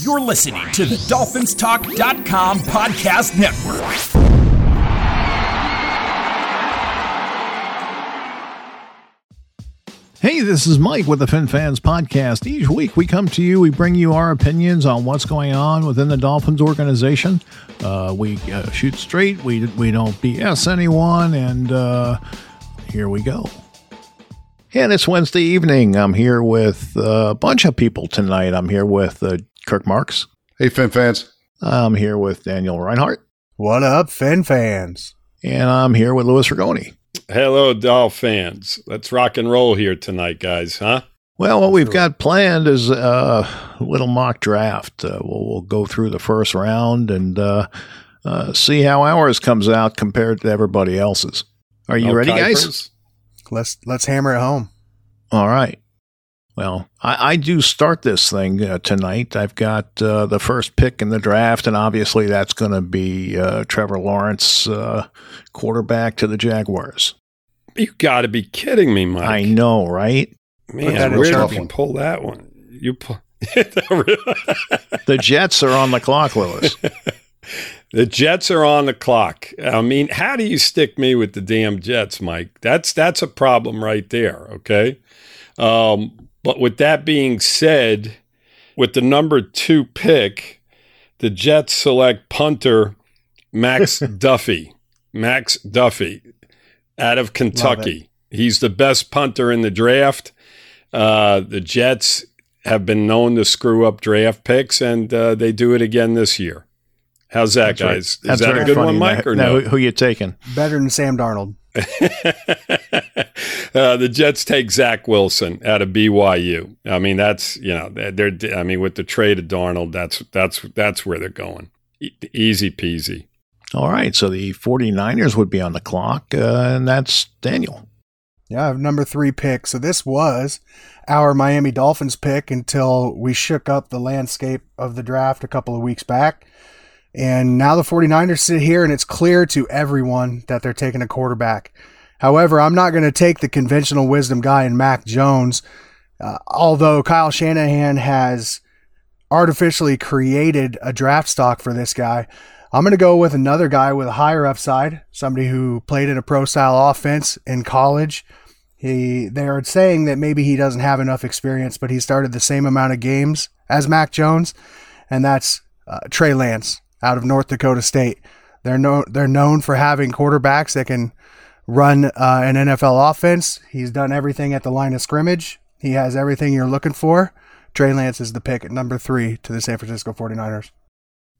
You're listening to the DolphinsTalk.com podcast network. Hey, this is Mike with the Fin Fans Podcast. Each week we come to you, we bring you our opinions on what's going on within the Dolphins organization. Uh, we uh, shoot straight, we, we don't BS anyone, and uh, here we go. And it's Wednesday evening. I'm here with a bunch of people tonight. I'm here with uh, Kirk Marks. Hey, Fin fans. I'm here with Daniel Reinhardt. What up, Fin fans? And I'm here with Louis Rigoni. Hello, Doll fans. Let's rock and roll here tonight, guys, huh? Well, what we've got planned is uh, a little mock draft. Uh, we'll, we'll, go through the first round and uh, uh, see how ours comes out compared to everybody else's. Are you no ready, Kuipers? guys? Let's let's hammer it home. All right. Well, I, I do start this thing uh, tonight. I've got uh, the first pick in the draft, and obviously that's going to be uh, Trevor Lawrence, uh, quarterback to the Jaguars. You got to be kidding me, Mike. I know, right? Man, where did you pull that one? You pull. the Jets are on the clock, Lewis. the Jets are on the clock. I mean, how do you stick me with the damn Jets, Mike? That's that's a problem right there. Okay. Um, but with that being said, with the number two pick, the Jets select punter Max Duffy. Max Duffy out of Kentucky. He's the best punter in the draft. Uh, the Jets have been known to screw up draft picks, and uh, they do it again this year. How's that, That's guys? Right. Is that a good one, Mike, or no? no? Who, you taking? Better than Sam Darnold. uh, the Jets take Zach Wilson out of BYU. I mean, that's you know they're. I mean, with the trade of Darnold, that's that's that's where they're going. E- easy peasy. All right, so the 49ers would be on the clock, uh, and that's Daniel. Yeah, I have number three pick. So this was our Miami Dolphins pick until we shook up the landscape of the draft a couple of weeks back. And now the 49ers sit here and it's clear to everyone that they're taking a quarterback. However, I'm not going to take the conventional wisdom guy in Mac Jones, uh, although Kyle Shanahan has artificially created a draft stock for this guy. I'm going to go with another guy with a higher upside, somebody who played in a pro style offense in college. He, they are saying that maybe he doesn't have enough experience, but he started the same amount of games as Mac Jones, and that's uh, Trey Lance out of North Dakota State. They're known they're known for having quarterbacks that can run uh, an NFL offense. He's done everything at the line of scrimmage. He has everything you're looking for. Trey Lance is the pick at number three to the San Francisco 49ers.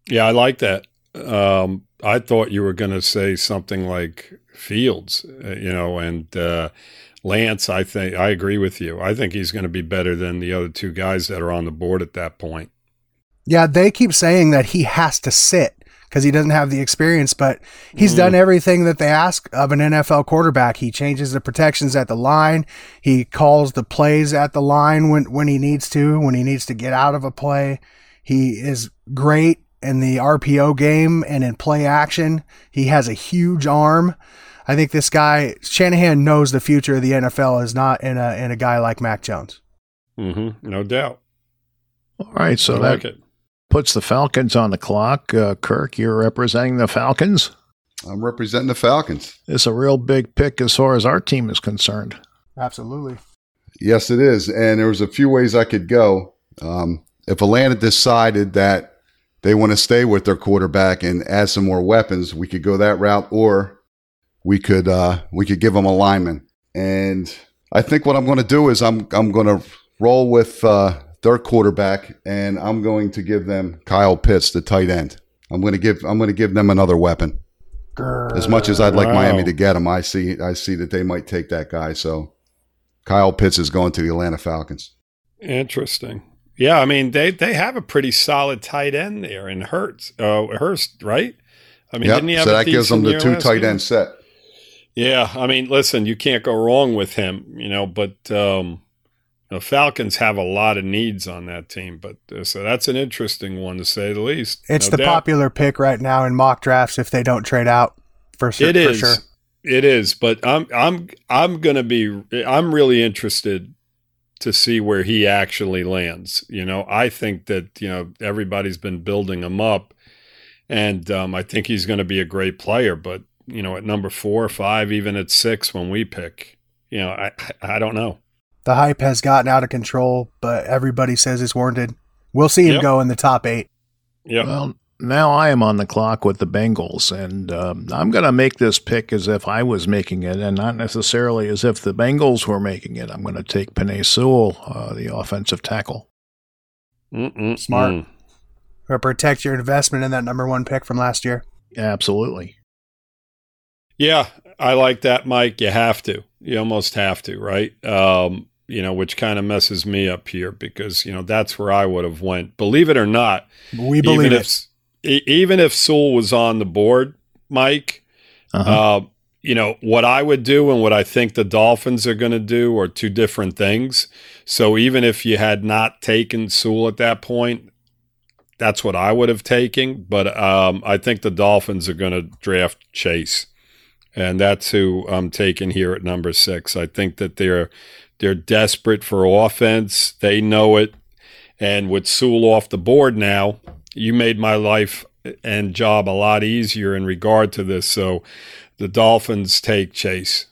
Yeah, I like that. Um, I thought you were going to say something like Fields, uh, you know, and uh, Lance. I think I agree with you. I think he's going to be better than the other two guys that are on the board at that point. Yeah, they keep saying that he has to sit because he doesn't have the experience, but he's mm. done everything that they ask of an NFL quarterback. He changes the protections at the line. He calls the plays at the line when, when he needs to, when he needs to get out of a play. He is great in the RPO game and in play action. He has a huge arm. I think this guy Shanahan knows the future of the NFL is not in a in a guy like Mac Jones. Mm-hmm, no doubt. All right, so I that like it puts the Falcons on the clock. Uh, Kirk, you're representing the Falcons. I'm representing the Falcons. It's a real big pick as far as our team is concerned. Absolutely. Yes, it is. And there was a few ways I could go. Um, if Atlanta decided that they want to stay with their quarterback and add some more weapons, we could go that route, or we could uh, we could give them a lineman. And I think what I'm going to do is I'm I'm going to roll with uh, their quarterback, and I'm going to give them Kyle Pitts, the tight end. I'm going to give I'm going to give them another weapon. As much as I'd like wow. Miami to get him, I see I see that they might take that guy. So Kyle Pitts is going to the Atlanta Falcons. Interesting. Yeah, I mean they they have a pretty solid tight end there in Hurts, uh, Hurst, right? I mean, yep. so that gives them the two tight end set. Yeah, I mean, listen, you can't go wrong with him, you know. But um, the Falcons have a lot of needs on that team, but uh, so that's an interesting one to say the least. It's no the doubt. popular pick right now in mock drafts if they don't trade out for sure. It is. Sure. It is, but I'm I'm I'm going to be I'm really interested to see where he actually lands. You know, I think that, you know, everybody's been building him up and um, I think he's going to be a great player. But, you know, at number four or five, even at six when we pick, you know, I, I don't know. The hype has gotten out of control, but everybody says it's warranted. We'll see him Yep. go in the top eight. Yeah. Well, now I am on the clock with the Bengals, and um, I'm going to make this pick as if I was making it, and not necessarily as if the Bengals were making it. I'm going to take Penei Sewell, uh, the offensive tackle. Mm-mm-mm. Smart. Or protect your investment in that number one pick from last year. Absolutely. Yeah, I like that, Mike. You have to. You almost have to, right? Um, you know, which kind of messes me up here because you know that's where I would have went. Believe it or not, We believe even it. if even if Sewell was on the board, Mike, Uh-huh. uh, you know what I would do and what I think the Dolphins are going to do are two different things. So even if you had not taken Sewell at that point, that's what I would have taken. But um, I think the Dolphins are going to draft Chase, and that's who I'm taking here at number six. I think that they're they're desperate for offense. They know it, and with Sewell off the board now, you made my life and job a lot easier in regard to this. So the Dolphins take Chase,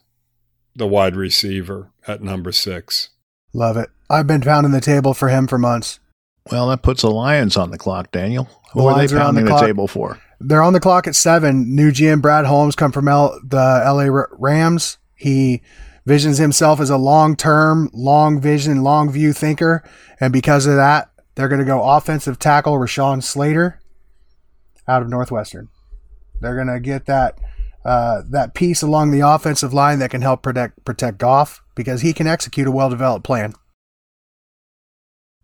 the wide receiver, at number six. Love it. I've been pounding the table for him for months. well, that puts the Lions on the clock, Daniel. The are Lions they are on the pounding the, table for? They're on the clock at seven. New GM Brad Holmes come from L- the LA R- Rams. He visions himself as a long term, long vision, long view thinker. And because of that, they're going to go offensive tackle Rashawn Slater out of Northwestern. They're going to get that uh, that piece along the offensive line that can help protect protect Goff because he can execute a well developed plan.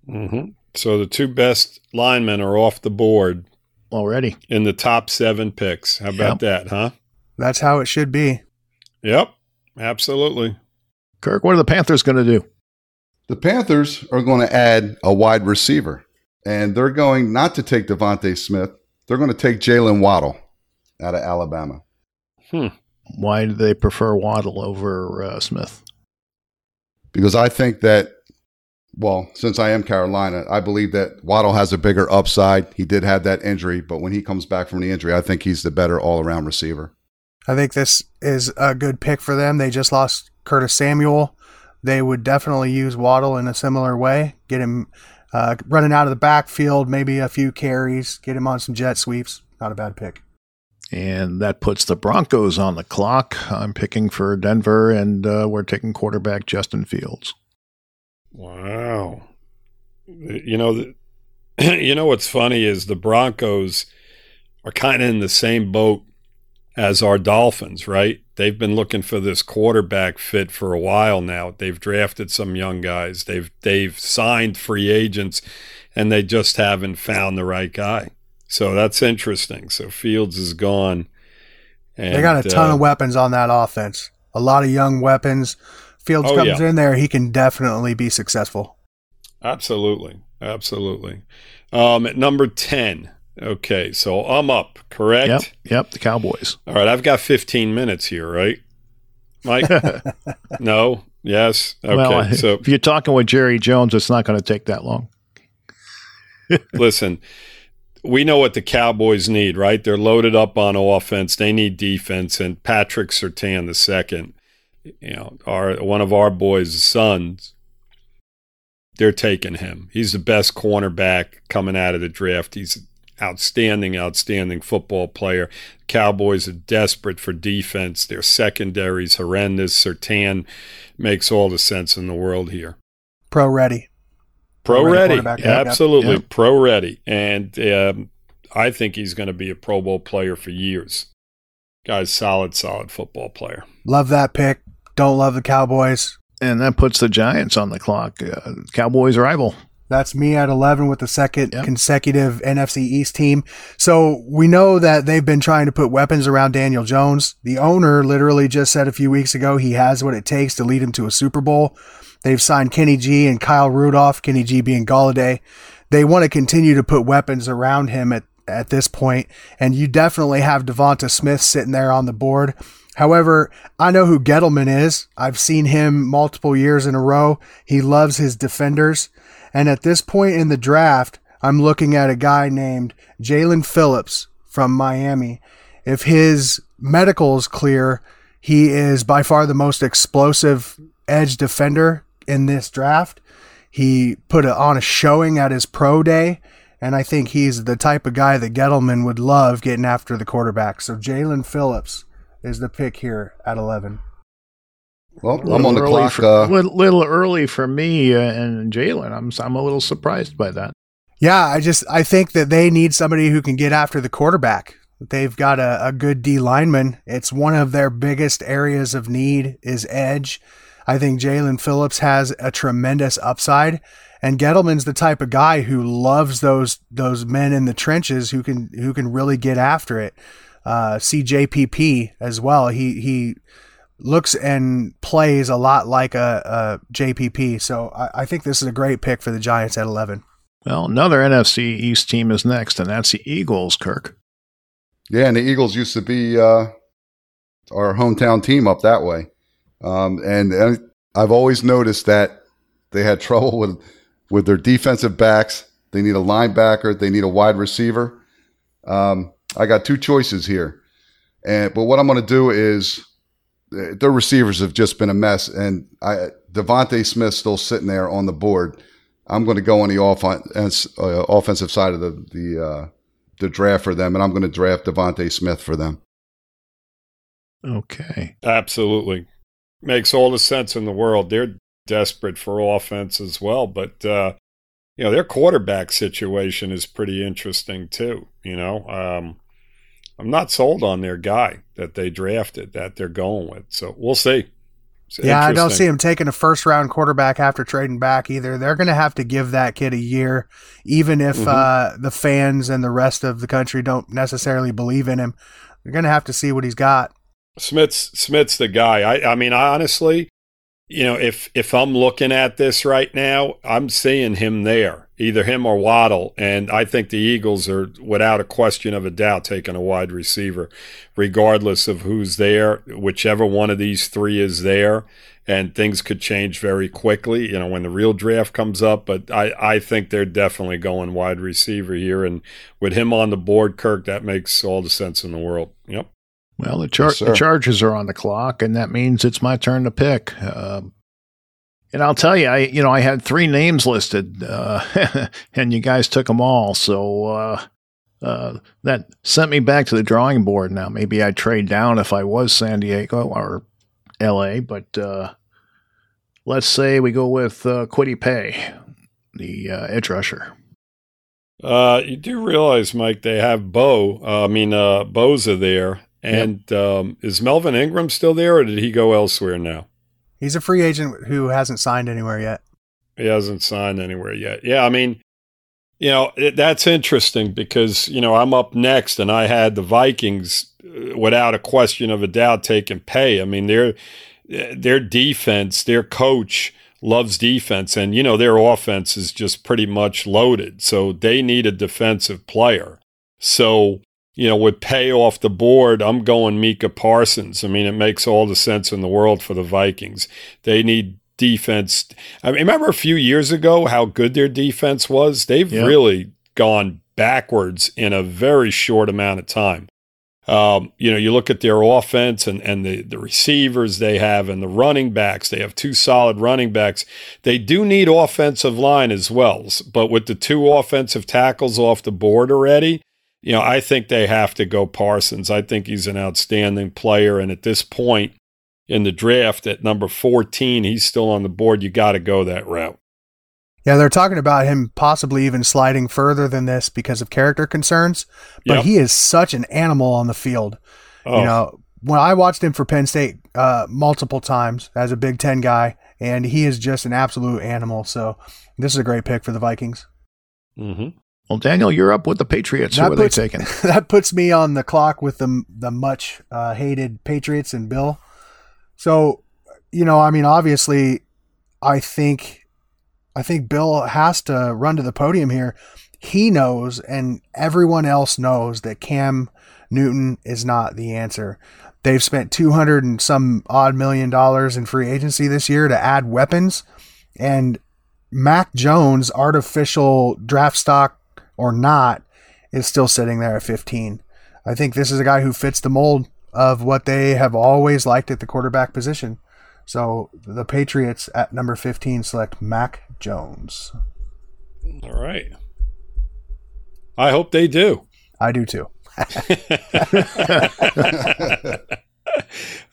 Mm-hmm. So the two best linemen are off the board Already. in the top seven picks. How about that, huh? That's how it should be. Yep, absolutely. Kirk, what are the Panthers going to do? The Panthers are going to add a wide receiver, and they're going not to take DeVonta Smith. They're going to take Jaylen Waddle out of Alabama. Why do they prefer Waddle over uh, Smith? because I think that, well, since I am Carolina, I believe that Waddle has a bigger upside. He did have that injury, but when he comes back from the injury, I think he's the better all around receiver. I think this is a good pick for them. They just lost Curtis Samuel. They would definitely use Waddle in a similar way. Get him uh, running out of the backfield, maybe a few carries, get him on some jet sweeps. Not a bad pick. And that puts the Broncos on the clock. I'm picking for Denver, and uh, we're taking quarterback Justin Fields. Wow. You know, you know what's funny is the Broncos are kind of in the same boat as our Dolphins, right? They've been looking for this quarterback fit for a while now. They've drafted some young guys. They've they've signed free agents and they just haven't found the right guy. So that's interesting. So Fields is gone. And, they got a ton uh, of weapons on that offense. A lot of young weapons. Fields Oh, comes yeah. in there, he can definitely be successful. Absolutely. Absolutely. Um, at number 10. Okay. So I'm up, correct? Yep, yep, the Cowboys. All right. I've got 15 minutes here, right? Mike? no? Yes? Okay. well, so if you're talking with Jerry Jones, it's not going to take that long. listen, we know what the Cowboys need, right? They're loaded up on offense. They need defense. And Patrick Surtain the second, you know, our one of our boys' sons, they're taking him. He's the best cornerback coming out of the draft. He's outstanding, outstanding football player. Cowboys are desperate for defense. Their secondary's horrendous. Surtain makes all the sense in the world here. Pro ready. Pro Pro-ready ready, quarterback, yep, yep. absolutely Yep. pro ready, and um, I think he's going to be a Pro Bowl player for years. Guy's solid, solid football player. Love that pick. Don't love the Cowboys. And that puts the Giants on the clock. Uh, Cowboys rival. That's me at 11 with the second Yep. consecutive NFC East team. So we know that they've been trying to put weapons around Daniel Jones. The owner literally just said a few weeks ago he has what it takes to lead him to a Super Bowl. They've signed Kenny G and Kyle Rudolph, Kenny G being Golladay. They want to continue to put weapons around him at, at this point, and you definitely have DeVonta Smith sitting there on the board. However, I know who Gettleman is. I've seen him multiple years in a row. He loves his defenders. And at this point in the draft, I'm looking at a guy named Jaelan Phillips from Miami. If his medical is clear, he is by far the most explosive edge defender in this draft. He put a, on a showing at his pro day, and I think he's the type of guy that Gettleman would love getting after the quarterback. So Jaelan Phillips is the pick here at 11. Well, I'm on the clock. For, uh, little, little early for me uh, and Jaelan. I'm I'm a little surprised by that. Yeah, I just I think that they need somebody who can get after the quarterback. They've got a, a good D lineman. It's one of their biggest areas of need is edge. I think Jaelan Phillips has a tremendous upside. And Gettleman's the type of guy who loves those those men in the trenches who can who can really get after it. Uh, CJPP as well. He he looks and plays a lot like a, a JPP. So I, I, think this is a great pick for the Giants at 11. Well, another NFC East team is next, and that's the Eagles, Kirk. Yeah, and the Eagles used to be uh, our hometown team up that way. Um, and, and I've always noticed that they had trouble with with their defensive backs. They need a linebacker. They need a wide receiver. Um, I got two choices here, and but what I'm going to do is their receivers have just been a mess, and I DeVonta Smith still sitting there on the board. I'm going to go on the offense, uh, offensive side of the the uh, the draft for them, and I'm going to draft DeVonta Smith for them. Okay, absolutely makes all the sense in the world. They're desperate for offense as well, but uh, you know their quarterback situation is pretty interesting too. You know, um, I'm not sold on their guy that they drafted that they're going with. So we'll see. It's yeah, I don't see him taking a first round quarterback after trading back either. They're going to have to give that kid a year, even if mm-hmm. uh, the fans and the rest of the country don't necessarily believe in him. They're going to have to see what he's got. Smith's Smith's the guy. I, I mean, I honestly, you know, if if I'm looking at this right now, I'm seeing him there, either him or Waddle, and I think the Eagles are, without a question of a doubt, taking a wide receiver, regardless of who's there. Whichever one of these three is there, and things could change very quickly, you know, when the real draft comes up. But I I think they're definitely going wide receiver here, and with him on the board, Kirk, that makes all the sense in the world. Yep. Well, the, char- yes, the Chargers are on the clock, and that means it's my turn to pick. Uh, and I'll tell you, I you know I had three names listed, uh, and you guys took them all. So uh, uh, that sent me back to the drawing board. Now maybe I'd trade down if I was San Diego or L.A. But uh, let's say we go with uh, Kwity Paye, the uh, edge rusher. Uh, you do realize, Mike, they have Bo. Uh, I mean, uh, Bosa there, and yep. um, is Melvin Ingram still there, or did he go elsewhere now? He's a free agent who hasn't signed anywhere yet. He hasn't signed anywhere yet. Yeah, I mean, you know, it, that's interesting because, you know, I'm up next and I had the Vikings uh, without a question of a doubt taking Paye. I mean, their their defense, their coach loves defense and you know, their offense is just pretty much loaded. So they need a defensive player. So you know, with Paye off the board, I'm going Micah Parsons. I mean, it makes all the sense in the world for the Vikings. They need defense. I mean, remember a few years ago how good their defense was? They've yep. really gone backwards in a very short amount of time. Um, you know, you look at their offense and, and the, the receivers they have and the running backs. They have two solid running backs. They do need offensive line as well. But with the two offensive tackles off the board already, you know, I think they have to go Parsons. I think he's an outstanding player. And at this point in the draft, at number 14, he's still on the board. You got to go that route. Yeah, they're talking about him possibly even sliding further than this because of character concerns. But yep. he is such an animal on the field. Oh. You know, when I watched him for Penn State uh, multiple times as a Big Ten guy, and he is just an absolute animal. So this is a great pick for the Vikings. Mm-hmm. Well, Daniel, you're up with the Patriots. That Who are puts, they taking? That puts me on the clock with the the much uh, hated Patriots and Bill. So, you know, I mean, obviously, I think I think Bill has to run to the podium here. he knows and everyone else knows that Cam Newton is not the answer. They've spent 200 and some odd million dollars in free agency this year to add weapons and Mac Jones artificial draft stock or not is still sitting there at 15. I think this is a guy who fits the mold of what they have always liked at the quarterback position. So the Patriots at number 15 select Mac Jones. All right. I hope they do. I do too.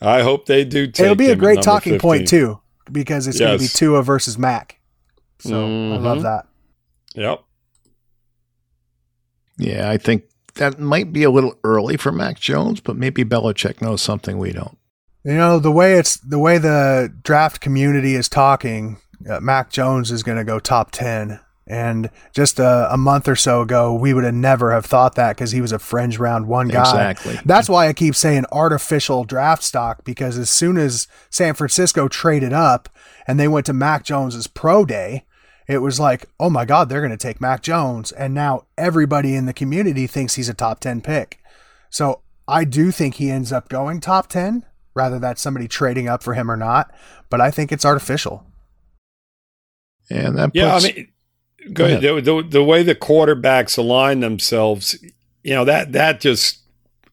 I hope they do. Too. It'll be a great talking 15. point too, because it's yes. going to be Tua versus Mac. So mm-hmm. I love that. Yep. Yeah, I think that might be a little early for Mac Jones, but maybe Belichick knows something we don't. You know the way it's the way the draft community is talking. Uh, Mac Jones is going to go top ten, and just a, a, month or so ago, we would have never have thought that because he was a fringe round one guy. Exactly. That's why I keep saying artificial draft stock because as soon as San Francisco traded up and they went to Mac Jones's pro day, it was like, oh my God, they're going to take Mac Jones. And now everybody in the community thinks he's a top 10 pick. So I do think he ends up going top 10, rather that somebody trading up for him or not. But I think it's artificial. And that puts, yeah, I mean, go, ahead. The, the, the way the quarterbacks align themselves, you know, that, that just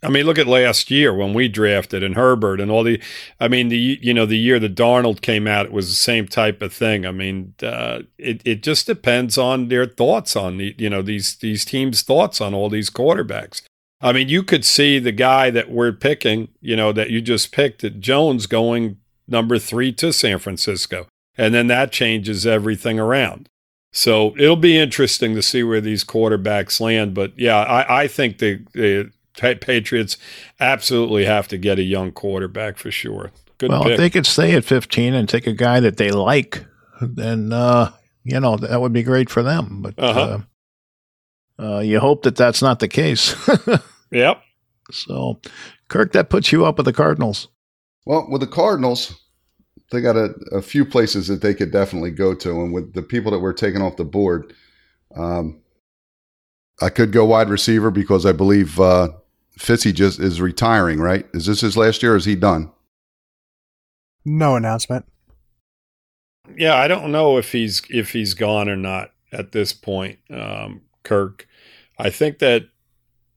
I mean, look at last year when we drafted and Herbert and all the. I mean, the you know the year that Darnold came out, it was the same type of thing. I mean, uh, it it just depends on their thoughts on the you know these these teams' thoughts on all these quarterbacks. I mean, you could see the guy that we're picking, you know, that you just picked, at Jones going number three to San Francisco, and then that changes everything around. So it'll be interesting to see where these quarterbacks land. But yeah, I, I think the, the Patriots absolutely have to get a young quarterback for sure. Good well, pick. if they could stay at 15 and take a guy that they like, then uh, you know that would be great for them. But uh-huh. uh, uh, you hope that that's not the case. yep. So, Kirk, that puts you up with the Cardinals. Well, with the Cardinals, they got a, a few places that they could definitely go to, and with the people that were taken off the board, um, I could go wide receiver because I believe uh, Fitzy just is retiring, right? Is this his last year? Or is he done? No announcement. Yeah, I don't know if he's if he's gone or not at this point, um, Kirk. I think that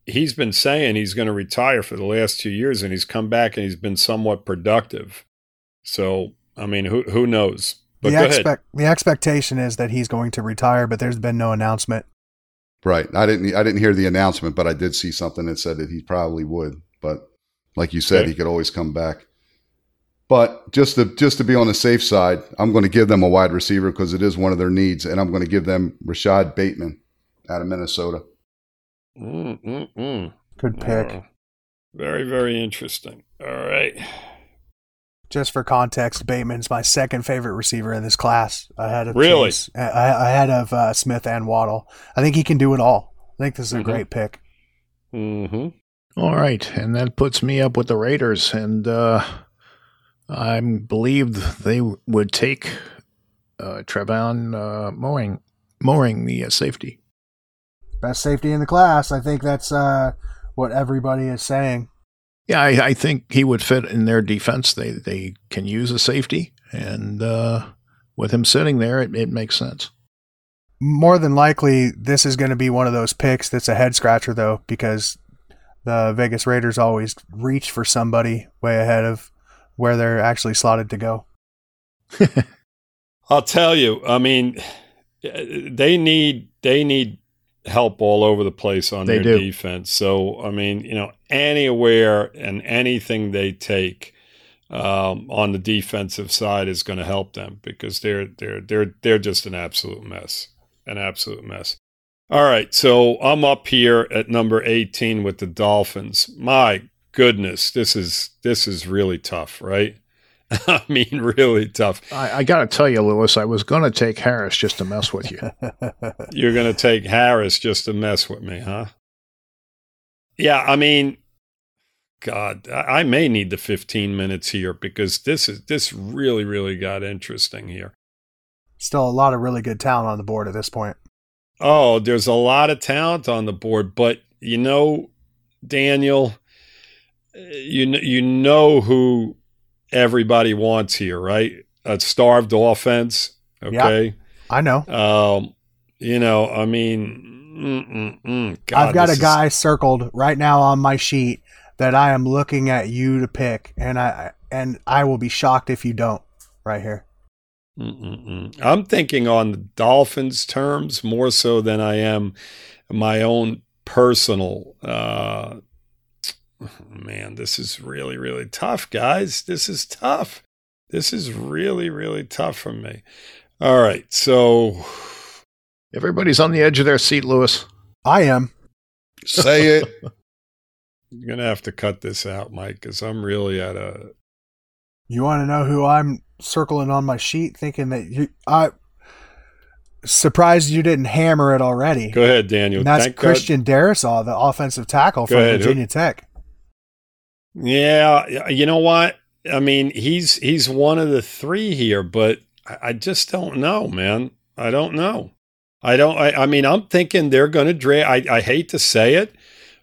he's been saying he's going to retire for the last two years, and he's come back and he's been somewhat productive. So, I mean, who who knows? But the, expect, the expectation is that he's going to retire, but there's been no announcement. Right. I didn't. I didn't hear the announcement, but I did see something that said that he probably would. But like you said, okay. he could always come back. But just to just to be on the safe side, I'm going to give them a wide receiver because it is one of their needs, and I'm going to give them Rashod Bateman out of Minnesota. Mm, mm, mm. Good pick. Uh, very very interesting. All right. Just for context, Bateman's my second favorite receiver in this class. Ahead of really Chase, ahead of uh, Smith and Waddle. I think he can do it all. I think this is a mm-hmm. great pick. Mm-hmm. All right, and that puts me up with the Raiders, and uh, I believe they would take uh, Trevon uh, Moehrig, Moehrig the uh, safety. Best safety in the class. I think that's uh, what everybody is saying. Yeah, I, I, think he would fit in their defense. They they can use a safety, and uh, with him sitting there, it, it makes sense. More than likely, this is going to be one of those picks that's a head scratcher, though, because the Vegas Raiders always reach for somebody way ahead of where they're actually slotted to go. I'll tell you. I mean, they need they need help all over the place on they their do. defense. So I mean, you know, anywhere and anything they take um, on the defensive side is going to help them because they're they're they're they're just an absolute mess, an absolute mess. All right, so I'm up here at number 18 with the Dolphins. My goodness, this is this is really tough, right? I mean, really tough. I, I got to tell you, Lewis, I was going to take Harris just to mess with you. You're going to take Harris just to mess with me, huh? Yeah, I mean, God, I may need the 15 minutes here because this is this really, really got interesting here. Still a lot of really good talent on the board at this point. Oh, there's a lot of talent on the board, but you know, Daniel, eh, you you know who everybody wants here, right? A starved offense. Okay. I know. Um, you know, I mean. God, I've got a is- guy circled right now on my sheet that I am looking at you to pick, and I and I will be shocked if you don't. Right here. Mm-mm-mm. I'm thinking on the Dolphins' terms more so than I am my own personal. Uh, man, this is really, really tough, guys. This is tough. This is really, really tough for me. All right, so Everybody's on the edge of their seat, Lewis. I am. Say it. you're gonna have to cut this out, Mike, because I'm really at a. You want to know who I'm circling on my sheet, thinking that you. I surprised you didn't hammer it already. Go ahead, Daniel. And that's Thank God- Christian Darrisaw, the offensive tackle from ahead. Who- Virginia Tech. Yeah, you know what? I mean, he's he's one of the three here, but I, I just don't know, man. I don't know. I don't. I, I mean, I'm thinking they're going to draft. I, I hate to say it,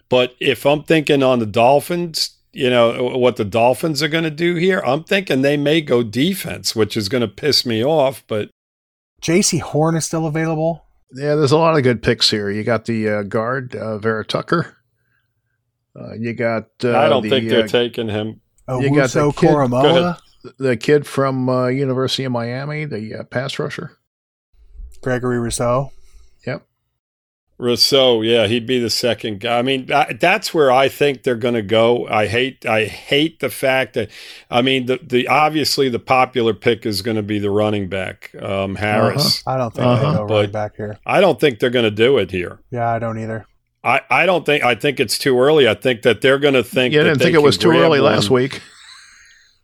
but if I'm thinking on the Dolphins, you know what the Dolphins are going to do here. I'm thinking they may go defense, which is going to piss me off. But Jaycee Horn is still available. Yeah, there's a lot of good picks here. You got the uh, guard, uh, Vera Tucker. Uh, you got. Uh, I don't the, think they're uh, taking him. You got the kid- Go Koramoah, the kid from uh, University of Miami, the uh, pass rusher. Gregory Rousseau. Yep. Rousseau, yeah, he'd be the second guy. I mean, that, that's where I think they're going to go. I hate, I hate the fact that, I mean, the the obviously the popular pick is going to be the running back, um, Harris. I don't think Uh-huh. they go But- right back here. I don't think they're going to do it here. Yeah, I don't either. I, I don't think. I think it's too early. I think that they're going to think. You that didn't think it was too early last week.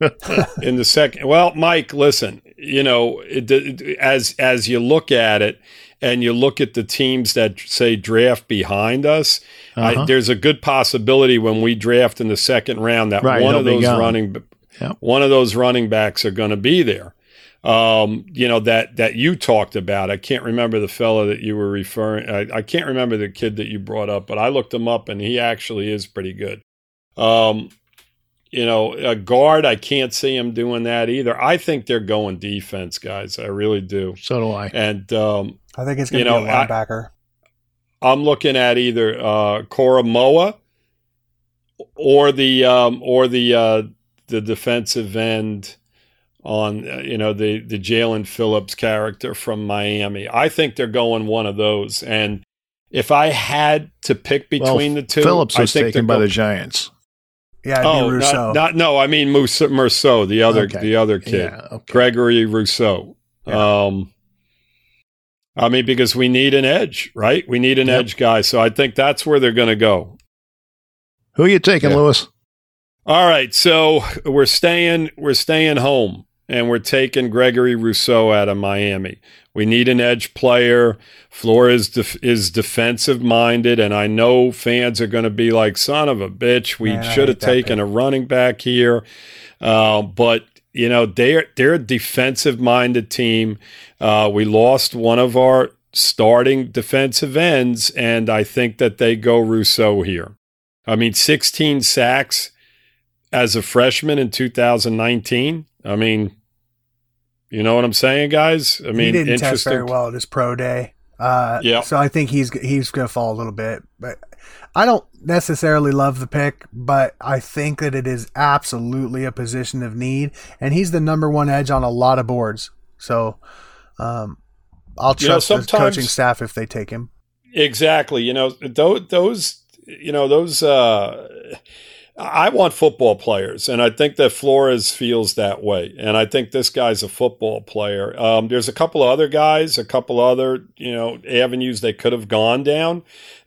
in the second. Well, Mike, listen. You know, it, it- as as you look at it, and you look at the teams that say draft behind us, Uh-huh. I, there's a good possibility when we draft in the second round that Right, one of those running Yep. one of those running backs are going to be there. Um, you know that that you talked about. I can't remember the fellow that you were referring. I, I can't remember the kid that you brought up, but I looked him up, and he actually is pretty good. Um, you know, a guard. I can't see him doing that either. I think they're going defense, guys. I really do. So do I. And um, I think it's going to be know, a I- linebacker. I'm looking at either uh, Koramoah or the um, or the uh, the defensive end on uh, you know the the Jaelan Phillips character from Miami. I think they're going one of those. And if I had to pick between Well, the two, Phillips I was think taken by go- the Giants. Yeah, it'd Oh, be Rousseau. not, not no. I mean Mus- Merceau, the other Okay. the other kid. Yeah. Okay. Gregory Rousseau. Um, I mean, because we need an edge, right? We need an Yep. edge guy. So I think that's where they're going to go. Who are you taking, Yeah. Lewis? All right, so we're staying we're staying home and we're taking Gregory Rousseau out of Miami. We need an edge player. Flores def- is defensive minded, and I know fans are going to be like, "Son of a bitch, we Man, should have taken pick. a running back here." Uh, but you know they're they're a defensive minded team. Uh, we lost one of our starting defensive ends, and I think that they go Rousseau here. I mean, 16 sacks as a freshman in 2019. I mean, you know what I'm saying, guys? I mean, he didn't test very well at his pro day. Uh, Yeah. So I think he's he's going to fall a little bit, but I don't necessarily love the pick, but I think that it is absolutely a position of need, and he's the number one edge on a lot of boards. So, um, I'll You know, trust the coaching staff if they take him. Exactly. You know, those, those you know, those, uh, I want football players, and I think that Flores feels that way. And I think this guy's a football player. Um, there's a couple of other guys, a couple other, you know, avenues they could have gone down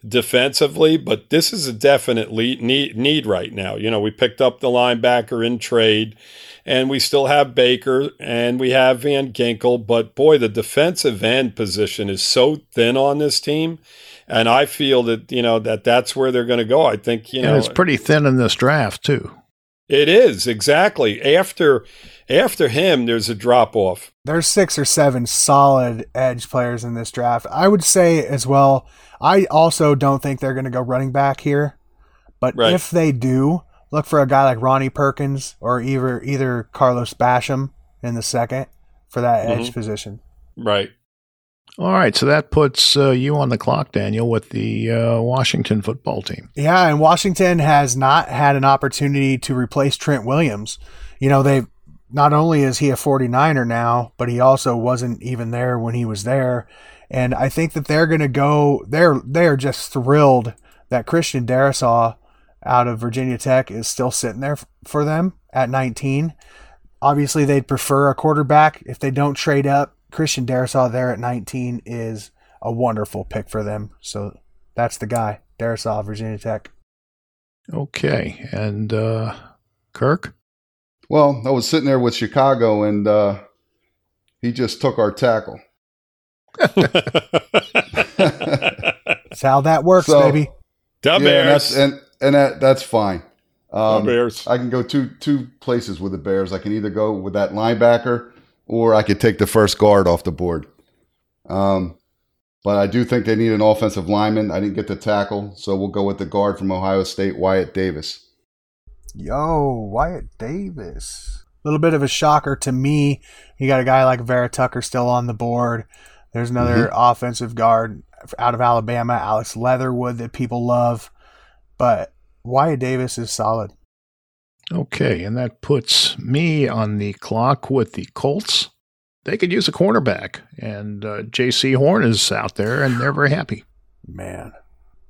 defensively, but this is a definite need, need right now. You know, we picked up the linebacker in trade, and we still have Baker and we have Van Ginkel, but boy, the defensive end position is so thin on this team. And I feel that, you know, that that's where they're going to go. I think, you know, and it's pretty thin in this draft too. It is exactly after after him. There's a drop off. There's six or seven solid edge players in this draft. I would say as well. I also don't think they're going to go running back here, but Right. if they do, look for a guy like Ronnie Perkins or either either Carlos Basham in the second for that edge Mhm. position. Right. All right, so that puts uh, you on the clock, Daniel, with the uh, Washington football team. Yeah, and Washington has not had an opportunity to replace Trent Williams. You know, they not only is he a 49er now, but he also wasn't even there when he was there. And I think that they're going to go they're they're just thrilled that Christian Darrisaw out of Virginia Tech is still sitting there for them at 19. Obviously, they'd prefer a quarterback if they don't trade up. Christian Darrisaw there at 19 is a wonderful pick for them. So that's the guy, Darrisaw, Virginia Tech. Okay, and uh, Kirk? Well, I was sitting there with Chicago, and uh, he just took our tackle. That's how that works, So- baby. the yeah, and Bears. that's and and that that's fine. Um, Bears. I can go two two places with the Bears. I can either go with that linebacker, or I could take the first guard off the board. Um, but I do think they need an offensive lineman. I didn't get the tackle, so we'll go with the guard from Ohio State, Wyatt Davis. Yo, Wyatt Davis. A little bit of a shocker to me. You got a guy like Vera Tucker still on the board. There's another offensive guard out of Alabama, Alex Leatherwood, that people love. But Wyatt Davis is solid. Okay, and that puts me on the clock with the Colts. They could use a cornerback, and uh, Jaycee Horn is out there, and they're very happy. Man.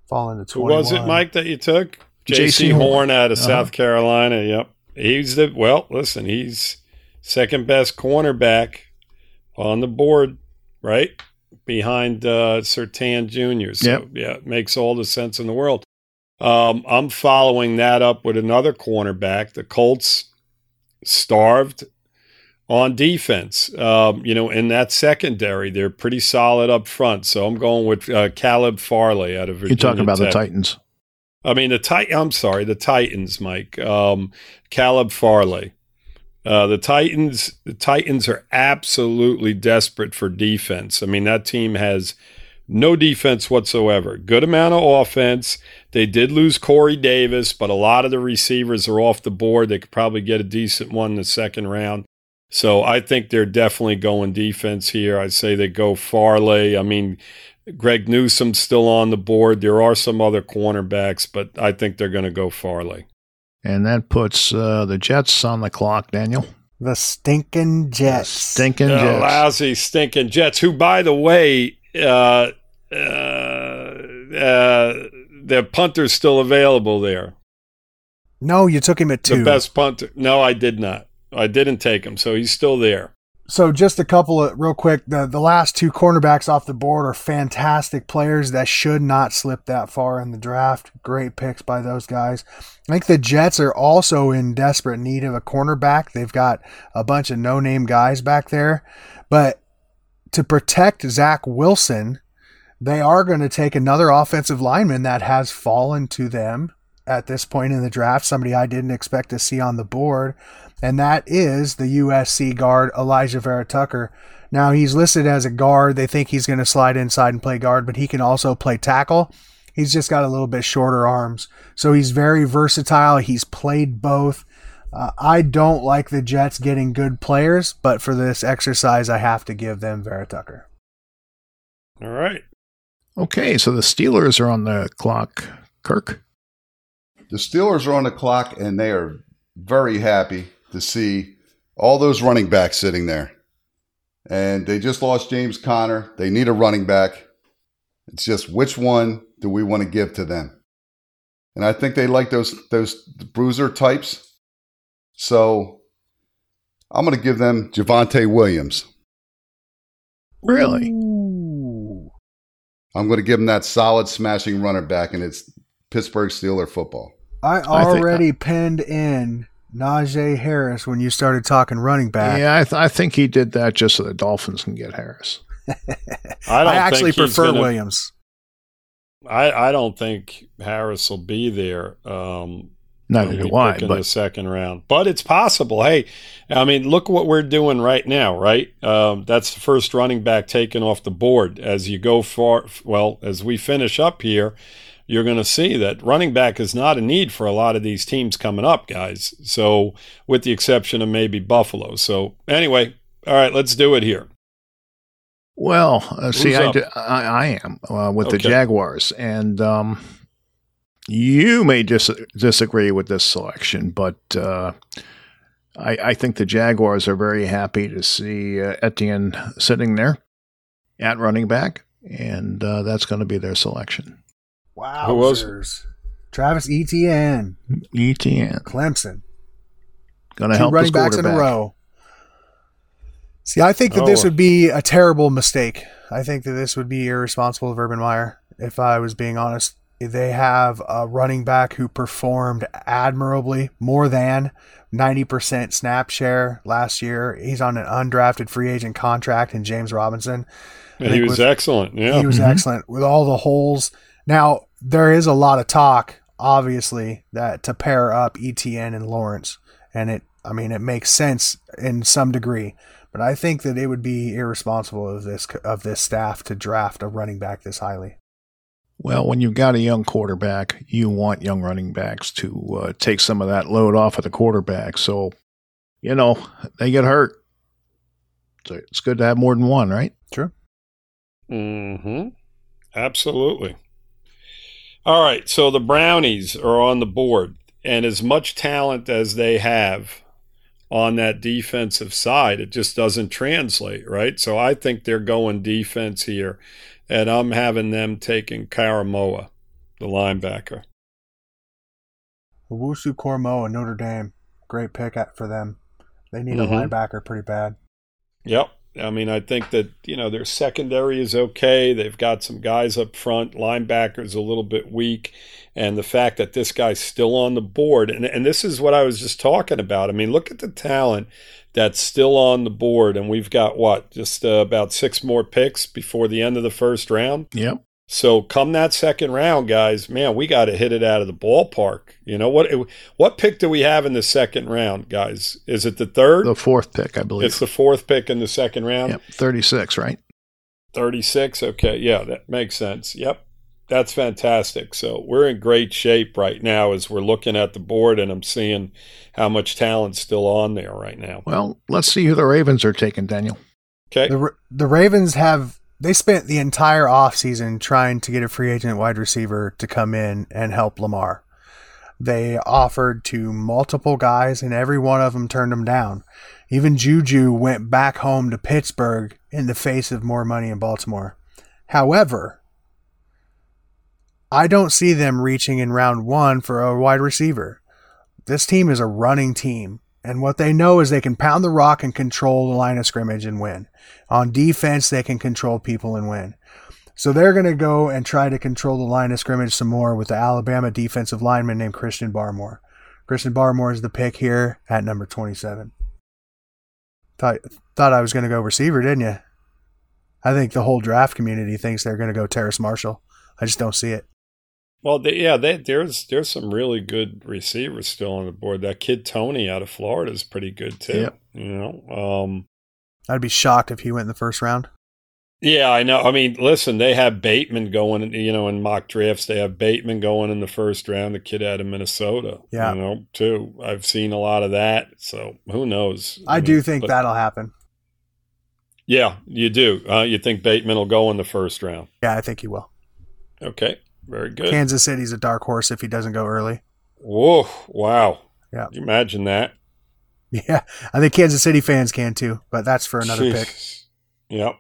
Falling to Who 21. was it, Mike, that you took? J.C. Jaycee Horn. Horn out of Uh-huh. South Carolina. Yep. He's the, well, listen, he's second best cornerback on the board, right? Behind uh, Surtain Jr. So, Yep. yeah, it makes all the sense in the world. Um, I'm following that up with another cornerback. The Colts starved on defense. Um, you know, in that secondary, they're pretty solid up front. So I'm going with uh, Caleb Farley out of Virginia. You're talking about the Titans. I mean the tit. I'm sorry, the Titans, Mike. Um, Caleb Farley. Uh, the Titans. The Titans are absolutely desperate for defense. I mean that team has no defense whatsoever. Good amount of offense. They did lose Corey Davis, but a lot of the receivers are off the board. They could probably get a decent one in the second round. So I think they're definitely going defense here. I'd say they go Farley. I mean, Greg Newsome's still on the board. There are some other cornerbacks, but I think they're going to go Farley. And that puts uh, the Jets on the clock, Daniel. The stinking Jets. Stinking The Jets. lousy, stinking Jets, who, by the way, uh, uh, uh, the punter's still available there. no, you took him at two. The best punter. No, I did not. I didn't take him, so he's still there. So just a couple of real quick. The the last two cornerbacks off the board are fantastic players that should not slip that far in the draft. Great picks by those guys. I think the Jets are also in desperate need of a cornerback. They've got a bunch of no name guys back there, but to protect Zach Wilson, they are going to take another offensive lineman that has fallen to them at this point in the draft. Somebody I didn't expect to see on the board and that is the USC guard Elijah Vera Tucker. Now he's listed as a guard. They think he's going to slide inside and play guard, but he can also play tackle. He's just got a little bit shorter arms, so he's very versatile. He's played both. Uh, I don't like the Jets getting good players, but for this exercise, I have to give them Vera Tucker. All right. Okay, so the Steelers are on the clock. Kirk? The Steelers are on the clock, and they are very happy to see all those running backs sitting there. And they just lost James Conner. They need a running back. It's just which one do we want to give to them? And I think they like those those bruiser types. So I'm going to give them Javonte Williams. Really? Ooh. I'm going to give them that solid smashing runner back, and it's Pittsburgh Steeler football. I think- already pinned in Najee Harris when you started talking running back. Yeah, I, th- I think he did that just so the Dolphins can get Harris. I, I, don't actually think prefer gonna- Williams. I, I don't think Harris will be there. Um, Neither do I. in the second round, but it's possible. Hey, I mean, look what we're doing right now, right? Um, that's the first running back taken off the board. As you go far, well, as we finish up here, you're going to see that running back is not a need for a lot of these teams coming up, guys. So, with the exception of maybe Buffalo. So, anyway, all right, let's do it here. well, uh, see, I, do, I, I am uh, with the Jaguars, and um, you may dis- disagree with this selection, but uh, I, I think the Jaguars are very happy to see uh, Etienne sitting there at running back, and uh, that's going to be their selection. Wow. Who was Travis Etienne, Etienne Clemson. going to help running his backs in a row. See, I think that this Oh. would be a terrible mistake. I think that this would be irresponsible of Urban Meyer, if I was being honest. They have a running back who performed admirably, more than 90% snap share last year. He's on an undrafted free agent contract in James Robinson. I he think was with- excellent. Yeah. He was Mhm. excellent with all the holes. Now, there is a lot of talk, obviously, that to pair up Etienne and Lawrence. And it, I mean, it makes sense in some degree. But I think that it would be irresponsible of this of this staff to draft a running back this highly. Well, when you've got a young quarterback, you want young running backs to uh, take some of that load off of the quarterback. So, you know, they get hurt. So it's good to have more than one, right? Sure. Mm-hmm. Absolutely. All right. So the Brownies are on the board, and as much talent as they have on that defensive side, it just doesn't translate, right? So I think they're going defense here, and I'm having them taking Koramoah, the linebacker. Owusu Koramoah and Notre Dame, great pick at, for them. They need Mhm. a linebacker pretty bad. Yep. I mean, I think that, you know, their secondary is okay. They've got some guys up front. Linebackers a little bit weak. And the fact that this guy's still on the board, and, and this is what I was just talking about. I mean, look at the talent that's still on the board. And we've got what, just uh, about six more picks before the end of the first round? Yep. So come that second round, guys, man, we got to hit it out of the ballpark. You know what? What pick do we have in the second round, guys? Is it the third? The fourth pick, I believe. it's the fourth pick in the second round. Yep. 36, right? 36. Okay. Yeah, that makes sense. Yep. That's fantastic. So we're in great shape right now as we're looking at the board and I'm seeing how much talent's still on there right now. Well, let's see who the Ravens are taking, Daniel. Okay. The the Ravens have they spent the entire offseason trying to get a free agent wide receiver to come in and help Lamar. They offered to multiple guys and every one of them turned them down. Even Juju went back home to Pittsburgh in the face of more money in Baltimore. However, I don't see them reaching in round 1 for a wide receiver. This team is a running team. And what they know is they can pound the rock and control the line of scrimmage and win. On defense, they can control people and win. So they're going to go and try to control the line of scrimmage some more with the Alabama defensive lineman named Christian Barmore. Christian Barmore is the pick here at number 27. Thought, thought I was going to go receiver, didn't you? I think the whole draft community thinks they're going to go Terrace Marshall. I just don't see it. Well, they, yeah, they, there's there's some really good receivers still on the board. That kid Toney out of Florida is pretty good too. Yep. You know, um, I'd be shocked if he went in the first round. Yeah, I know. I mean, listen, they have Bateman going, you know, in mock drafts. They have Bateman going in the first round, the kid out of Minnesota. Yeah. You know, too. I've seen a lot of that. So who knows? I mean, do think but- that'll happen. Yeah, you do. Uh, you think Bateman will go in the first round? Yeah, I think he will. Okay, very good. Kansas City's a dark horse if he doesn't go early. Whoa, wow. Yeah. Can you imagine that? Yeah, I think Kansas City fans can too, but that's for another pick. Yep.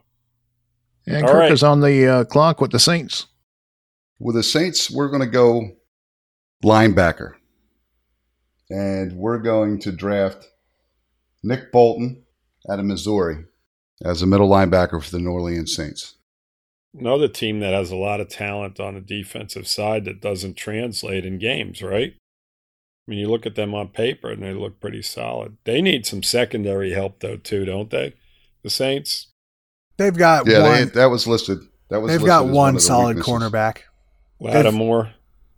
And All Kirk right. is on the uh, clock with the Saints. With the Saints, we're going to go linebacker. And we're going to draft Nick Bolton out of Missouri as a middle linebacker for the New Orleans Saints. Another team that has a lot of talent on the defensive side that doesn't translate in games, right? I mean, you look at them on paper and they look pretty solid. They need some secondary help though, too, don't they? The Saints. They've got Yeah, they, one. that was listed. That was They've listed got as one of the solid weaknesses. cornerback. Lattimore.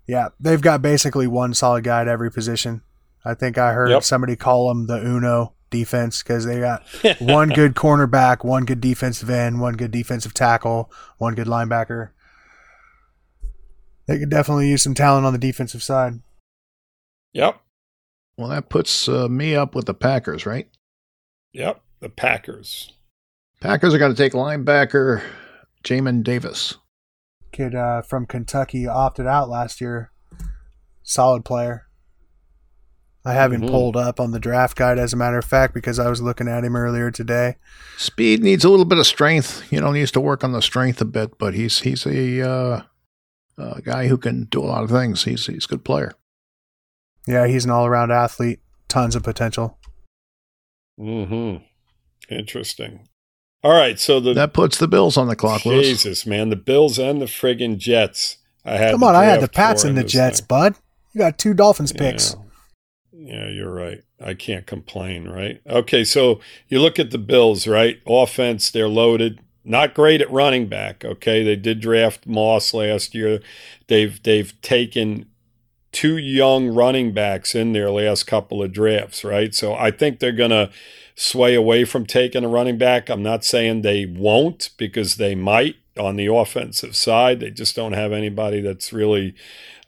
Yeah, they've got basically one solid guy at every position. I think I heard Yep. somebody call them the Uno defense because they got one good cornerback, one good defensive end, one good defensive tackle, one good linebacker. They could definitely use some talent on the defensive side. Yep. Well, that puts uh, me up with the Packers, right? Yep. The Packers. Packers are going to take linebacker Jamin Davis. Kid uh, from Kentucky opted out last year. Solid player. I have him Mhm. pulled up on the draft guide, as a matter of fact, because I was looking at him earlier today. Speed needs a little bit of strength. You know, needs to work on the strength a bit, but he's he's a uh, uh, guy who can do a lot of things. He's he's a good player. Yeah, he's an all around athlete. Tons of potential. Mm-hmm. Interesting. All right. So the That puts the Bills on the clock, Lewis. Jesus, man, the Bills and the friggin' Jets. I had Come on, I had the Pats and the Jets, thing. bud. You got two Dolphins picks. Yeah. you're right. I can't complain, right? Okay, so you look at the Bills, right? Offense, they're loaded. Not great at running back. Okay, they did draft Moss last year. They've they've taken two young running backs in their last couple of drafts, right? So I think they're gonna sway away from taking a running back. I'm not saying they won't because they might on the offensive side. They just don't have anybody that's really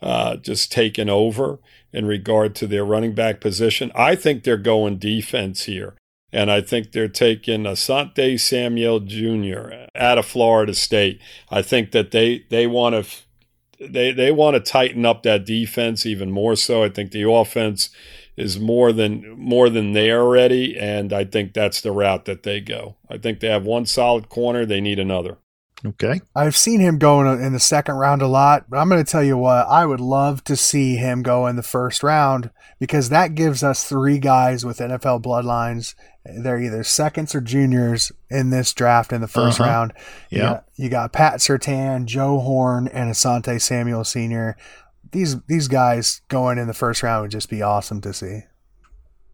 uh, just taken over in regard to their running back position. I think they're going defense here. And I think they're taking Asante Samuel Jr. out of Florida State. I think that they they want to they they want to tighten up that defense even more so. I think the offense is more than more than they are ready, and I think that's the route that they go. I think they have one solid corner. They need another. Okay. I've seen him going in the second round a lot, but I'm going to tell you what, I would love to see him go in the first round because that gives us three guys with NFL bloodlines. They're either seconds or juniors in this draft in the 1st Uh-huh. round. You Yeah. got, you got Pat Surtain, Joe Horn, and Asante Samuel Sr. These these guys going in the first round would just be awesome to see.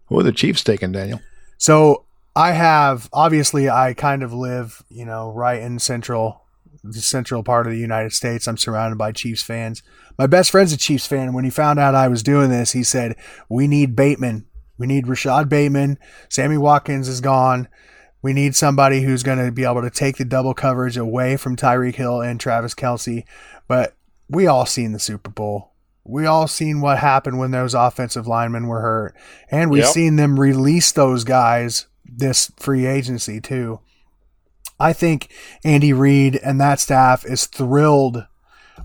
Who are the Chiefs taking, Daniel? So I have obviously I kind of live, you know, right in central the central part of the United States. I'm surrounded by Chiefs fans. My best friend's a Chiefs fan. When he found out I was doing this, he said, "We need Bateman. We need Rashod Bateman. Sammy Watkins is gone. We need somebody who's going to be able to take the double coverage away from Tyreek Hill and Travis Kelce." But we all seen the Super Bowl. We all seen what happened when those offensive linemen were hurt, and we've Yep. seen them release those guys this free agency too. I think Andy Reid and that staff is thrilled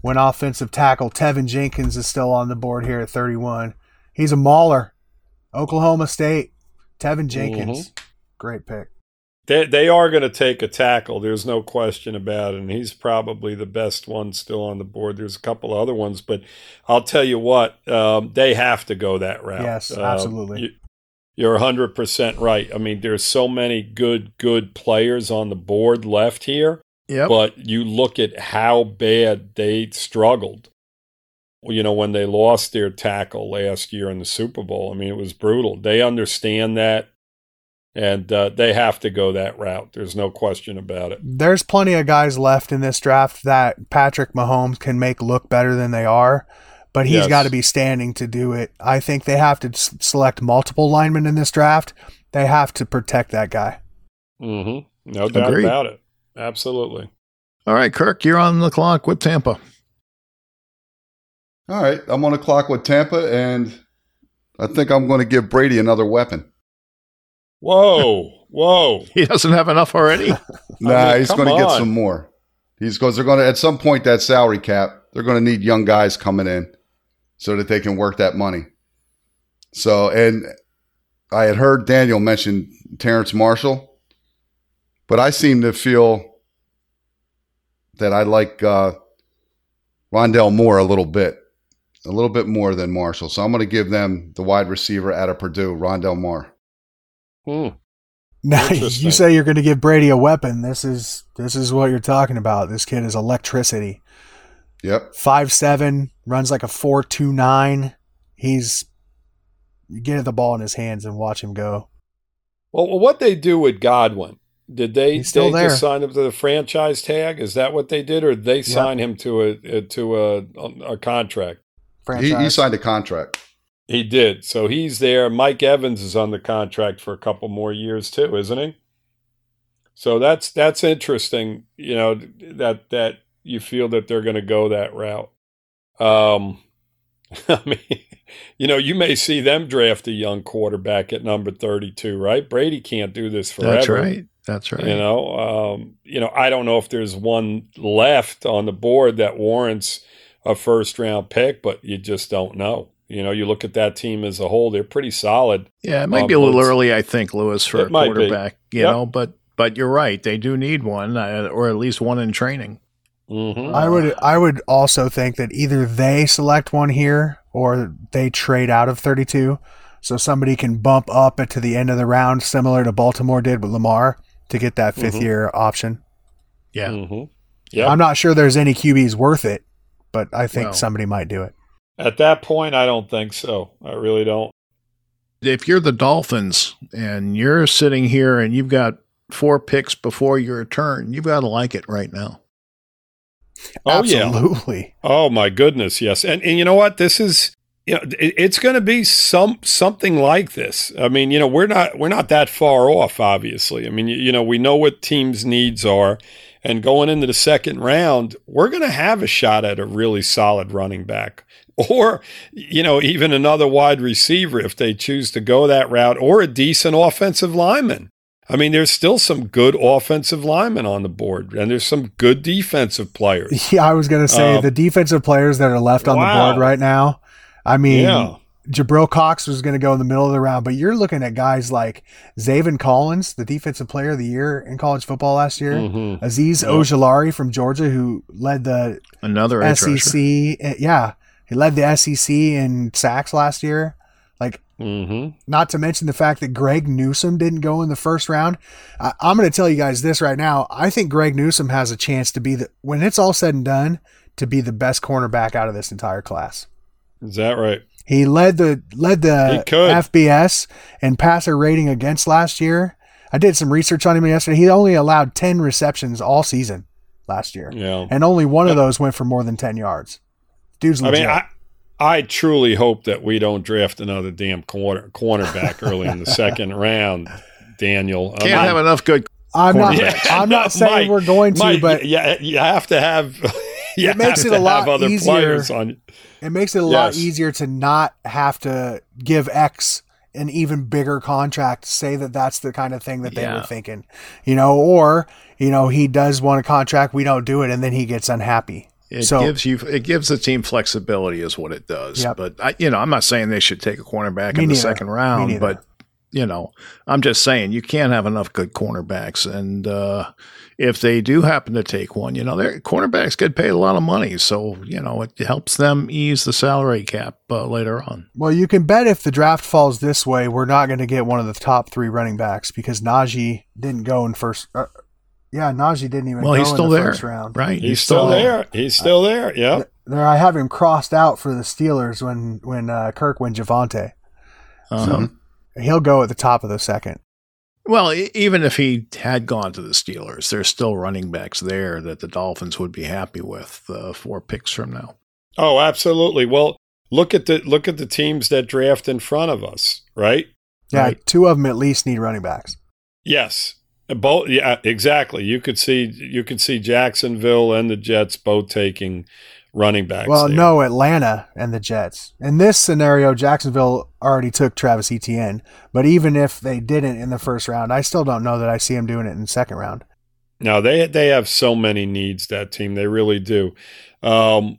when offensive tackle Tevin Jenkins is still on the board here at 31. He's a mauler. Oklahoma State. Tevin Jenkins. Great pick. They they are going to take a tackle. There's no question about it. And he's probably the best one still on the board. There's a couple other ones, but I'll tell you what, um, they have to go that route. Yes, Um, absolutely. you- you're 100% right. I mean, there's so many good, good players on the board left here, Yep. but you look at how bad they struggled. You know, when they lost their tackle last year in the Super Bowl, I mean, it was brutal. They understand that, and uh, they have to go that route. There's no question about it. There's plenty of guys left in this draft that Patrick Mahomes can make look better than they are, but he's Yes. got to be standing to do it. I think they have to s- select multiple linemen in this draft. They have to protect that guy. Mm-hmm. No doubt Agreed. about it. Absolutely. All right, Kirk, you're on the clock with Tampa. All right, I'm on the clock with Tampa, and I think I'm going to give Brady another weapon. Whoa, whoa. He doesn't have enough already. Nah, mean, he's come going to get some more. He's because they're going to at some point that salary cap, they're going to need young guys coming in so that they can work that money. So, and I had heard Daniel mention Terrace Marshall, but I seem to feel that I like uh, Rondale Moore a little bit, a little bit more than Marshall. So I'm going to give them the wide receiver out of Purdue, Rondale Moore. Hmm. Now you say you're going to give Brady a weapon. This is this is what you're talking about. This kid is electricity. Yep. Five seven, runs like a four two nine. He's you get the ball in his hands and watch him go. Well, what they do with Godwin? Did they, He's still they there. just sign him to the franchise tag? Is that what they did, or did they sign him to a, a to a, a contract? He, he signed a contract. He did. So he's there. Mike Evans is on the contract for a couple more years too, isn't he? So that's that's interesting. You know that that you feel that they're going to go that route. Um, I mean, you know, you may see them draft a young quarterback at number thirty-two, right? Brady can't do this forever. That's right. That's right. You know, um, you know, I don't know if there's one left on the board that warrants a first round pick, but you just don't know. You know, you look at that team as a whole; they're pretty solid. Yeah, it might Um, be a little early, I think, Lewis, for a quarterback. You Yep. know, but but you're right; they do need one, uh, or at least one in training. Mm-hmm. I would I would also think that either they select one here or they trade out of 32 so somebody can bump up it to the end of the round similar to Baltimore did with Lamar to get that 5th Mhm. year option. Yeah, Mm-hmm. Yeah. I'm not sure there's any QBs worth it, but I think Well. somebody might do it. At that point, I don't think so. I really don't. if you're the Dolphins and you're sitting here and you've got four picks before your turn, you've got to like it right now. Oh yeah. Absolutely. Oh my goodness, yes. And and you know what? This is you know it, it's going to be some something like this. I mean, you know, we're not we're not that far off. Obviously, I mean, you, you know, we know what teams' needs are, and going into the second round, we're going to have a shot at a really solid running back. Or, you know, even another wide receiver if they choose to go that route, or a decent offensive lineman. I mean, there's still some good offensive linemen on the board, and there's some good defensive players. Yeah, I was going to say Um, the defensive players that are left on the board right now. I mean, Yeah. Jabril Cox was going to go in the middle of the round, but you're looking at guys like Zaven Collins, the defensive player of the year in college football last year. Mhm. Azeez Yep. Ojulari from Georgia, who led the Another edge rusher. SEC. uh, Yeah, he led the SEC in sacks last year. Like, Mm-hmm. not to mention the fact that Greg Newsome didn't go in the first round. I, I'm going to tell you guys this right now. I think Greg Newsome has a chance to be the when it's all said and done to be the best cornerback out of this entire class. Is that right? He led the led the. FBS and passer rating against last year. I did some research on him yesterday. He only allowed 10 receptions all season last year. Yeah. And only one of those went for more than 10 yards. Dude's I legit. mean, I, I truly hope that we don't draft another damn corner cornerback early in the second round, Daniel. I Can't mean, have enough good. I'm not cornerbacks. I'm not saying Mike, we're going to, Mike, but yeah, you have to have. You It makes have it a lot other easier. on. it makes it a lot easier to not have to give X an even bigger contract say that that's the kind of thing that they Yeah. were thinking. You know, or, you know, he does want a contract, we don't do it and then he gets unhappy. It So- gives you it gives the team flexibility, is what it does. Yep. But I, you know, I'm not saying they should take a cornerback Me in the second round, but you know, I'm just saying you can't have enough good cornerbacks. And uh, if they do happen to take one, you know, their cornerbacks get paid a lot of money, so you know it helps them ease the salary cap uh, later on. Well, you can bet if the draft falls this way, we're not going to get one of the top three running backs because Najee didn't go in first. Uh, yeah, Najee didn't even Well, go he's in still the there, first round. right? He's still there. He's still there. Yeah. There, I have him crossed out for the Steelers when when uh, Kirk went Javonte. Uh-huh. He'll go at the top of the second. Well, e- even if he had gone to the Steelers, there's still running backs there that the Dolphins would be happy with uh, four picks from now. Oh, absolutely. Well, look at the look at the teams that draft in front of us, right? Yeah, Right. two of them at least need running backs. Yes. Both yeah, exactly. You could see you could see Jacksonville and the Jets both taking running backs. Well, there. no, Atlanta and the Jets. In this scenario, Jacksonville already took Travis Etienne, but even if they didn't in the first round, I still don't know that I see him doing it in the second round. No, they they have so many needs that team. They really do. Um,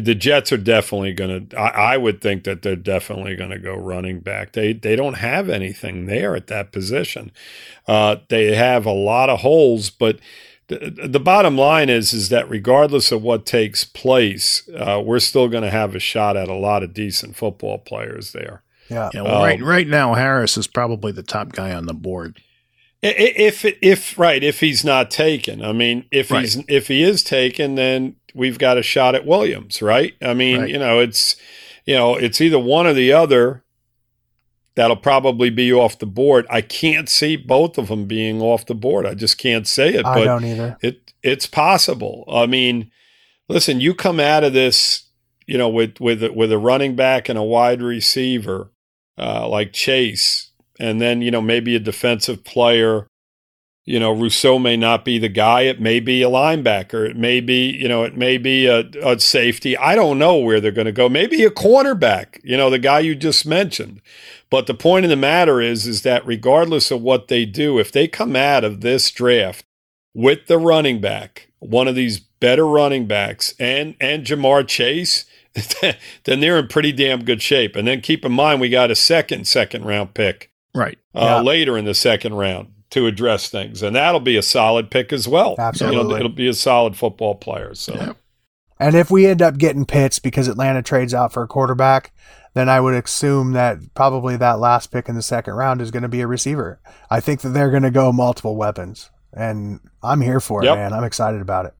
the Jets are definitely going to. I would think that they're definitely going to go running back. They they don't have anything there at that position. Uh, they have a lot of holes, but the, the bottom line is is that regardless of what takes place, uh, we're still going to have a shot at a lot of decent football players there. Yeah. Yeah, well, right Um, right now Harris is probably the top guy on the board. I- i- If if right, if he's not taken, I mean, if Right. he's if he is taken, then we've got a shot at Williams, right? I mean, Right. you know, it's you know, it's either one or the other. That'll probably be off the board. I can't see both of them being off the board. I just can't say it, I but don't either. it it's possible. I mean, listen, you come out of this, you know, with with with a running back and a wide receiver uh, like Chase, and then you know maybe a defensive player. You know, Rousseau may not be the guy. It may be a linebacker. It may be, you know, it may be a, a safety. I don't know where they're going to go. Maybe a cornerback. You know, the guy you just mentioned. But the point of the matter is, is that regardless of what they do, if they come out of this draft with the running back, one of these better running backs, and and Ja'Marr Chase, then they're in pretty damn good shape. And then keep in mind, we got a second second round pick Right. uh, Yeah. later in the second round to address things, and that'll be a solid pick as well. Absolutely. It'll, it'll be a solid football player. So Yeah. And if we end up getting Pitts because Atlanta trades out for a quarterback, then I would assume that probably that last pick in the second round is going to be a receiver. I think that they're going to go multiple weapons, and I'm here for it, Yep. man. I'm excited about it.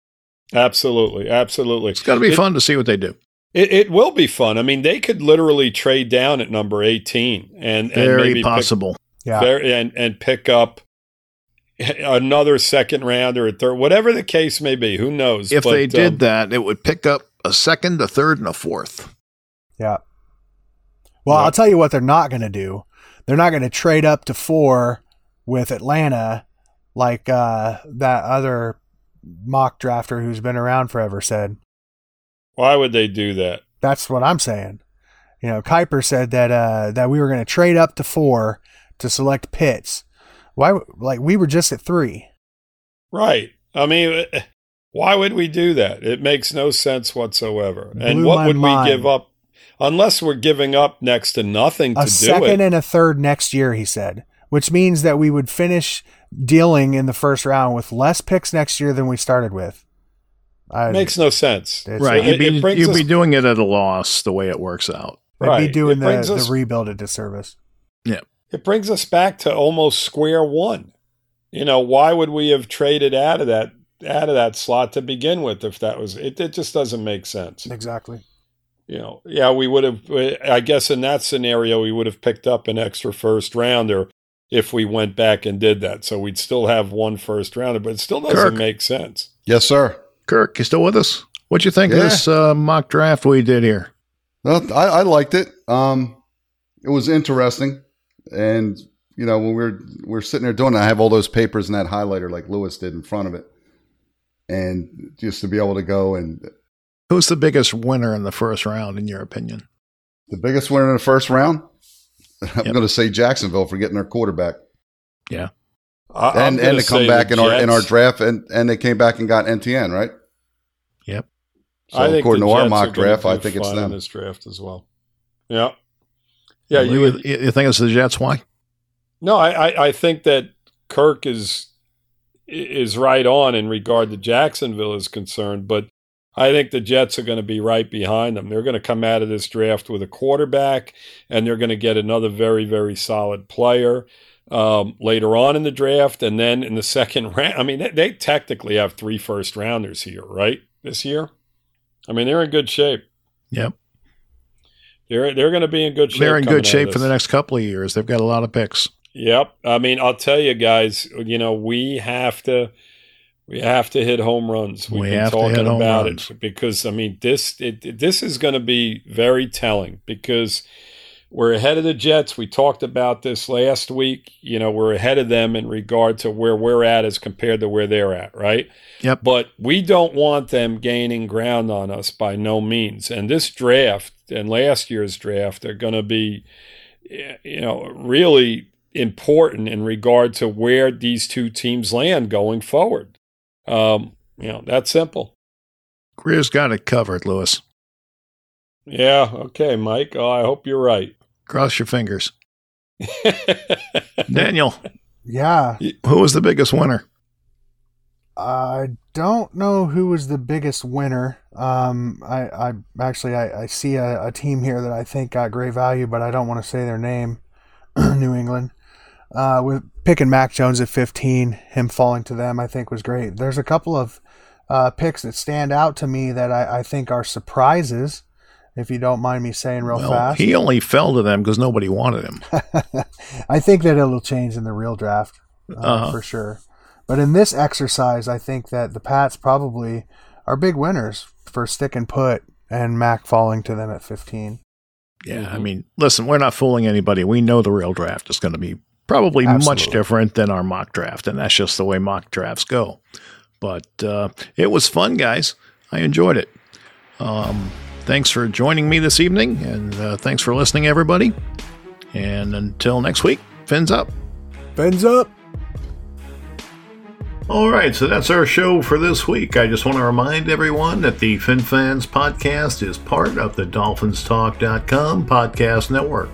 absolutely, absolutely, It's got to be It- fun to see what they do. It, it will be fun. I mean, they could literally trade down at number eighteen and, and Very maybe pick- possible. Yeah, very, and and pick up another second round or a third, whatever the case may be. Who knows? if But, they did um, that, it would pick up a second, a third, and a fourth. yeah. Well, Yeah. I'll tell you what they're not going to do. They're not going to trade up to four with Atlanta like uh, that other mock drafter who's been around forever said. why would they do that? That's what I'm saying. You know, Kiper said that uh, that we were going to trade up to four to select Pitts. Why? Like we were just at three. Right. I mean, eh, why would we do that? It makes no sense whatsoever. and what would mind. we give up? Unless we're giving up next to nothing to A do second it. and a third next year, he said, which means that we would finish dealing in the first round with less picks next year than we started with. I, makes no sense. Right. It- You'd be, you'd us- be doing it at a loss the way it works out. they'd be doing the, brings the rebuild a disservice. It brings us back to almost square one. You know, why would we have traded out of that out of that slot to begin with if that was it? It just doesn't make sense. Exactly. You know, yeah, we would have. I guess in that scenario, we would have picked up an extra first rounder if we went back and did that. So we'd still have one first rounder, but it still doesn't Kirk. make sense. Yes, sir. Kirk, you still with us? What'd you think Yeah. of this uh, mock draft we did here? Well, I, I liked it. Um, it was interesting, and you know when we we're we are sitting there doing it, I have all those papers and that highlighter like Lewis did in front of it, and just to be able to go and Who's the biggest winner in the first round, in your opinion? the biggest winner in the first round, I'm Yep. going to say Jacksonville for getting their quarterback, Yeah. I'm and gonna and to come back the in our in our draft, and and they came back and got Etienne right. Yep. So I according the to our mock draft, I think it's fine in them. this draft as well. Yeah, yeah. You would, you think it's the Jets? Why? No, I, I, I think that Kirk is is right on in regard to Jacksonville is concerned, but I think the Jets are going to be right behind them. They're going to come out of this draft with a quarterback, and they're going to get another very, very solid player um, later on in the draft, and then in the second round. I mean, they, they technically have three first rounders here, right? This year, I mean, they're in good shape. Yep. They're they're going to be in good shape. They're in good shape for the next couple of years. They've got a lot of picks. Yep. I mean, I'll tell you guys, you know, we have to we have to hit home runs. We've We been have to talking hit home about runs. it because I mean, this it- this is going to be very telling because we're ahead of the Jets. We talked about this last week. You know, we're ahead of them in regard to where we're at as compared to where they're at, right? Yep. But we don't want them gaining ground on us by no means. And this draft and last year's draft are going to be, you know, really important in regard to where these two teams land going forward. Um, you know, that's simple. Grier's got it covered, Lewis. Yeah. Okay, Mike. Oh, I hope you're right. Cross your fingers. Daniel, Yeah. who was the biggest winner? I don't know who was the biggest winner. Um, I, I actually I, I see a, a team here that I think got great value, but I don't want to say their name. New England, uh, with picking Mac Jones at 15, him falling to them, I think was great. There's a couple of uh, picks that stand out to me that I, I think are surprises. If you don't mind me saying real well, fast, he only fell to them because nobody wanted him. I think that it'll change in the real draft uh, Uh-huh. for sure. But in this exercise, I think that the Pats probably are big winners for stick and put and Mac falling to them at 15. Yeah, I mean, listen, we're not fooling anybody. We know the real draft is going to be probably much different than our mock draft, and that's just the way mock drafts go. But uh, it was fun, guys. I enjoyed it. Um, thanks for joining me this evening, and uh, thanks for listening, everybody. And until next week, fins up. Fins up. All right, so that's our show for this week. I just want to remind everyone that the FinFans podcast is part of the DolphinsTalk.com podcast network.